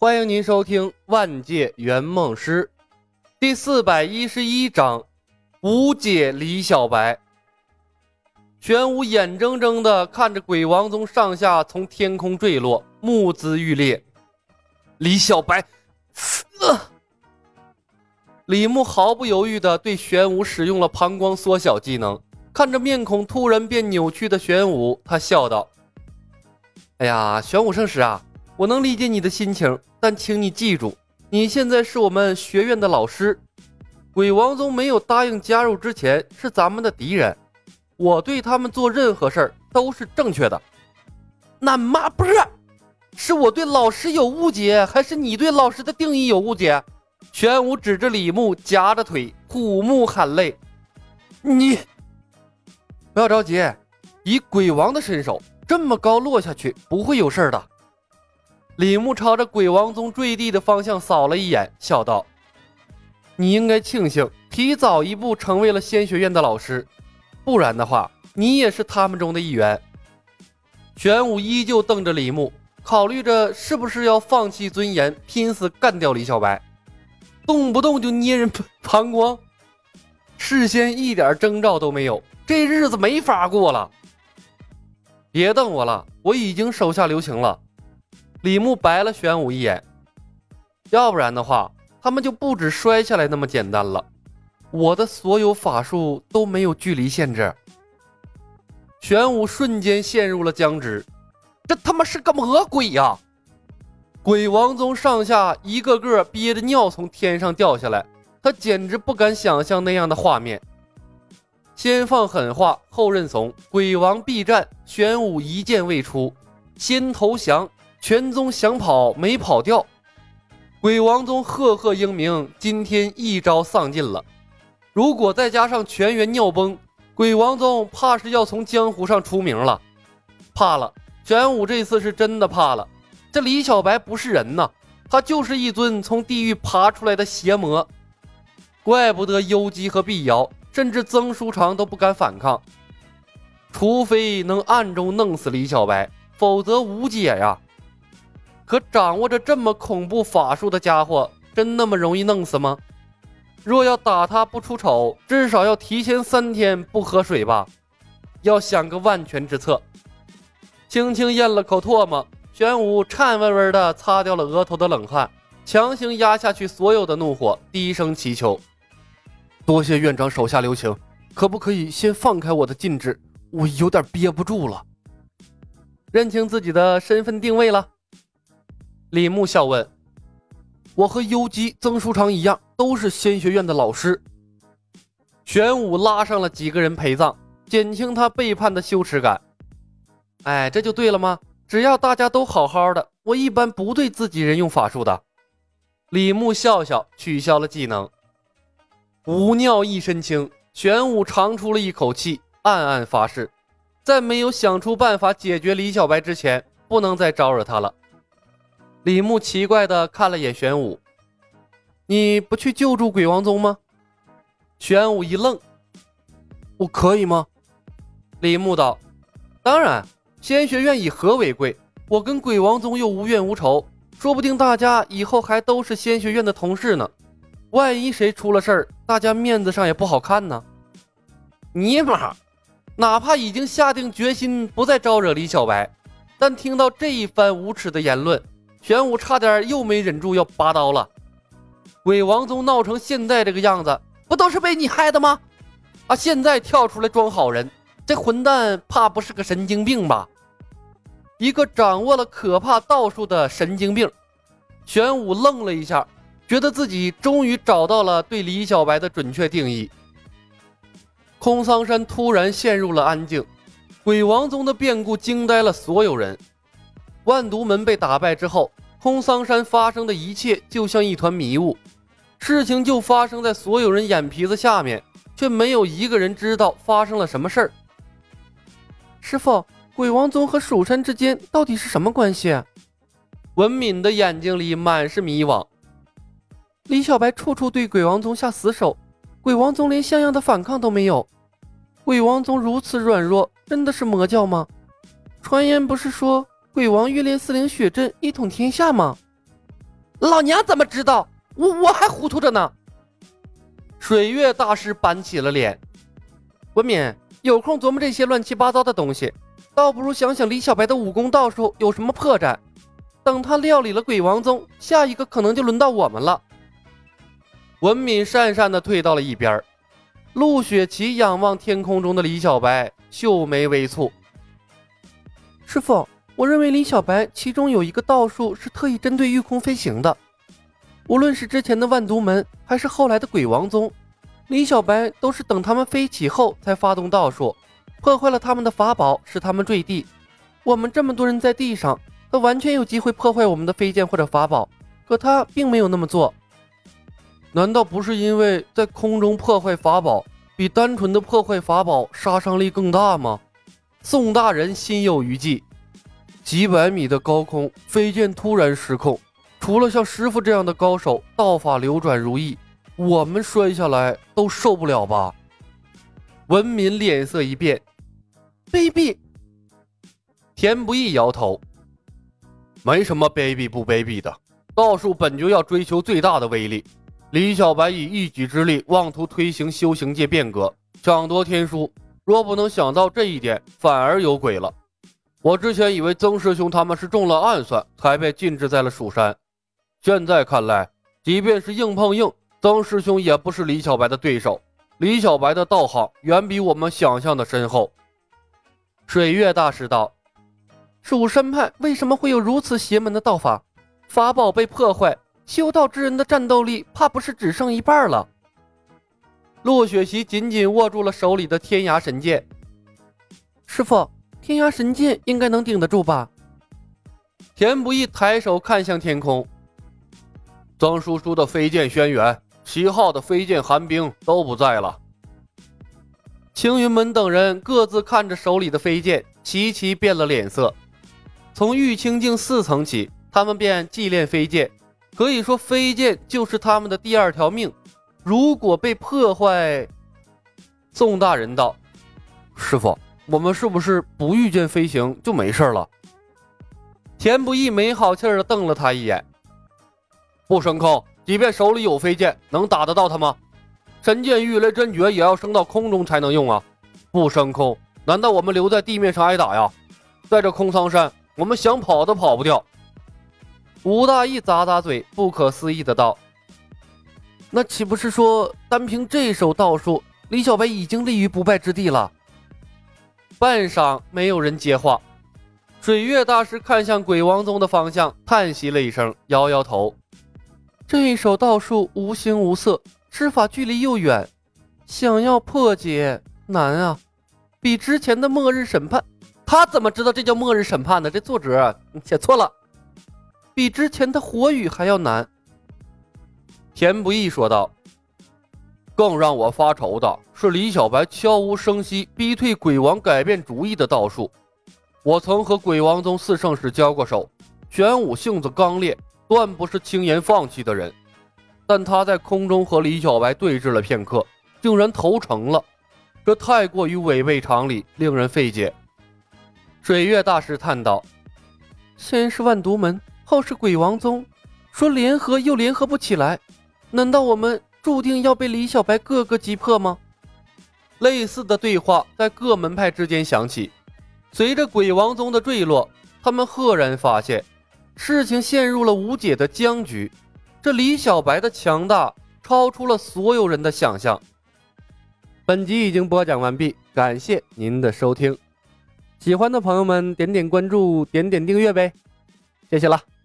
欢迎您收听《万界圆梦师》第四百一十一章《无解李小白》。玄武眼睁睁的看着鬼王宗上下从天空坠落，目眦欲裂。李小白，李牧毫不犹豫的对玄武使用了膀胱缩小技能。看着面孔突然变扭曲的玄武，他笑道：“哎呀，玄武圣使啊！”我能理解你的心情，但请你记住，你现在是我们学院的老师。鬼王宗没有答应加入之前是咱们的敌人，我对他们做任何事儿都是正确的。那妈不是，是我对老师有误解，还是你对老师的定义有误解？玄武指着李牧，夹着腿，虎目含泪。你不要着急，以鬼王的身手，这么高落下去不会有事儿的。李牧朝着鬼王宗坠地的方向扫了一眼，笑道：“你应该庆幸提早一步成为了仙学院的老师，不然的话，你也是他们中的一员。”玄武依旧瞪着李牧，考虑着是不是要放弃尊严，拼死干掉李小白，动不动就捏人膀胱，事先一点征兆都没有，这日子没法过了。别瞪我了，我已经手下留情了。李牧白了玄武一眼，要不然的话，他们就不止摔下来那么简单了。我的所有法术都没有距离限制。玄武瞬间陷入了僵直，这他妈是个魔鬼呀！鬼王宗上下一个个憋着尿从天上掉下来，他简直不敢想象那样的画面。先放狠话，后认怂，鬼王必战，玄武一剑未出，先投降。全宗想跑没跑掉，鬼王宗赫赫英名，今天一朝丧尽了。如果再加上全员尿崩，鬼王宗怕是要从江湖上出名了。怕了，玄武这次是真的怕了。这李小白不是人呐，他就是一尊从地狱爬出来的邪魔。怪不得幽姬和碧瑶，甚至曾书长都不敢反抗，除非能暗中弄死李小白，否则无解呀。可掌握着这么恐怖法术的家伙，真那么容易弄死吗？若要打他不出丑，至少要提前三天不喝水吧。要想个万全之策。轻轻咽了口唾沫，玄武颤巍巍地擦掉了额头的冷汗，强行压下去所有的怒火，低声祈求：“多谢院长手下留情，可不可以先放开我的禁制？我有点憋不住了。”认清自己的身份定位了。李牧笑问：“我和幽姬、曾书长一样，都是仙学院的老师。”玄武拉上了几个人陪葬，减轻他背叛的羞耻感。哎，这就对了吗？只要大家都好好的，我一般不对自己人用法术的。李牧笑笑，取消了技能。无尿一身轻，玄武长出了一口气，暗暗发誓，在没有想出办法解决李小白之前，不能再招惹他了。李牧奇怪的看了眼玄武：“你不去救助鬼王宗吗？”玄武一愣：“我可以吗？”李牧道：“当然，仙学院以和为贵，我跟鬼王宗又无怨无仇，说不定大家以后还都是仙学院的同事呢。万一谁出了事儿，大家面子上也不好看呢。”尼玛，哪怕已经下定决心不再招惹李小白，但听到这一番无耻的言论。玄武差点又没忍住要拔刀了。鬼王宗闹成现在这个样子，不都是被你害的吗？啊！现在跳出来装好人，这混蛋怕不是个神经病吧？一个掌握了可怕道术的神经病。玄武愣了一下，觉得自己终于找到了对李小白的准确定义。空桑山突然陷入了安静，鬼王宗的变故惊呆了所有人。万毒门被打败之后，空桑山发生的一切就像一团迷雾，事情就发生在所有人眼皮子下面，却没有一个人知道发生了什么事儿。师傅，鬼王宗和蜀山之间到底是什么关系？文敏的眼睛里满是迷惘。李小白处处对鬼王宗下死手，鬼王宗连像样的反抗都没有。鬼王宗如此软弱，真的是魔教吗？传言不是说？鬼王欲练四灵血阵，一统天下吗？老娘怎么知道？我我还糊涂着呢。水月大师板起了脸。文敏，有空琢磨这些乱七八糟的东西，倒不如想想李小白的武功道术有什么破绽。等他料理了鬼王宗，下一个可能就轮到我们了。文敏讪讪地退到了一边。陆雪琪仰望天空中的李小白，秀眉微蹙。师傅，我认为李小白其中有一个道术是特意针对御空飞行的。无论是之前的万毒门，还是后来的鬼王宗，李小白都是等他们飞起后才发动道术，破坏了他们的法宝，使他们坠地。我们这么多人在地上，他完全有机会破坏我们的飞剑或者法宝，可他并没有那么做。难道不是因为在空中破坏法宝，比单纯的破坏法宝杀伤力更大吗？宋大人心有余悸。几百米的高空，飞剑突然失控，除了像师傅这样的高手，道法流转如意，我们摔下来都受不了吧？文民脸色一变，卑鄙。田不易摇头，没什么卑鄙不卑鄙的，道术本就要追求最大的威力。李小白以一己之力妄图推行修行界变革，抢夺天书。若不能想到这一点，反而有鬼了。我之前以为曾师兄他们是中了暗算，才被禁制在了蜀山。现在看来，即便是硬碰硬，曾师兄也不是李小白的对手。李小白的道行远比我们想象的深厚。水月大师道：“蜀山派为什么会有如此邪门的道法？法宝被破坏。”修道之人的战斗力，怕不是只剩一半了。陆雪琪紧紧握住了手里的天涯神剑。师傅，天涯神剑应该能顶得住吧？田不易抬手看向天空。曾叔叔的飞剑轩辕，齐昊的飞剑寒冰都不在了。青云门等人各自看着手里的飞剑，齐齐变了脸色。从玉清境四层起，他们便祭炼飞剑。可以说，飞剑就是他们的第二条命。如果被破坏，宋大人道：“师傅，我们是不是不御剑飞行就没事了？”田不易没好气儿的瞪了他一眼：“不升空，即便手里有飞剑，能打得到他吗？神剑御雷真诀也要升到空中才能用啊！不升空，难道我们留在地面上挨打呀？在这空苍山，我们想跑都跑不掉。”吴大义咂咂嘴，不可思议的道：“那岂不是说，单凭这手道术，李小白已经立于不败之地了？”半晌，没有人接话。水月大师看向鬼王宗的方向，叹息了一声，摇摇头：“这一手道术无形无色，施法距离又远，想要破解难啊！比之前的末日审判，他怎么知道这叫末日审判呢？这作者写错了。”比之前的火雨还要难，田不易说道。更让我发愁的是李小白悄无声息逼退鬼王改变主意的道术。我曾和鬼王宗四圣使交过手，玄武性子刚烈，断不是轻言放弃的人。但他在空中和李小白对峙了片刻，竟然投诚了，这太过于违背常理，令人费解。水月大师叹道：“先是万毒门。”后是鬼王宗，说联合又联合不起来，难道我们注定要被李小白各个击破吗？类似的对话在各门派之间响起。随着鬼王宗的坠落，他们赫然发现事情陷入了无解的僵局。这李小白的强大超出了所有人的想象。本集已经播讲完毕，感谢您的收听。喜欢的朋友们点点关注，点点订阅呗，谢谢了。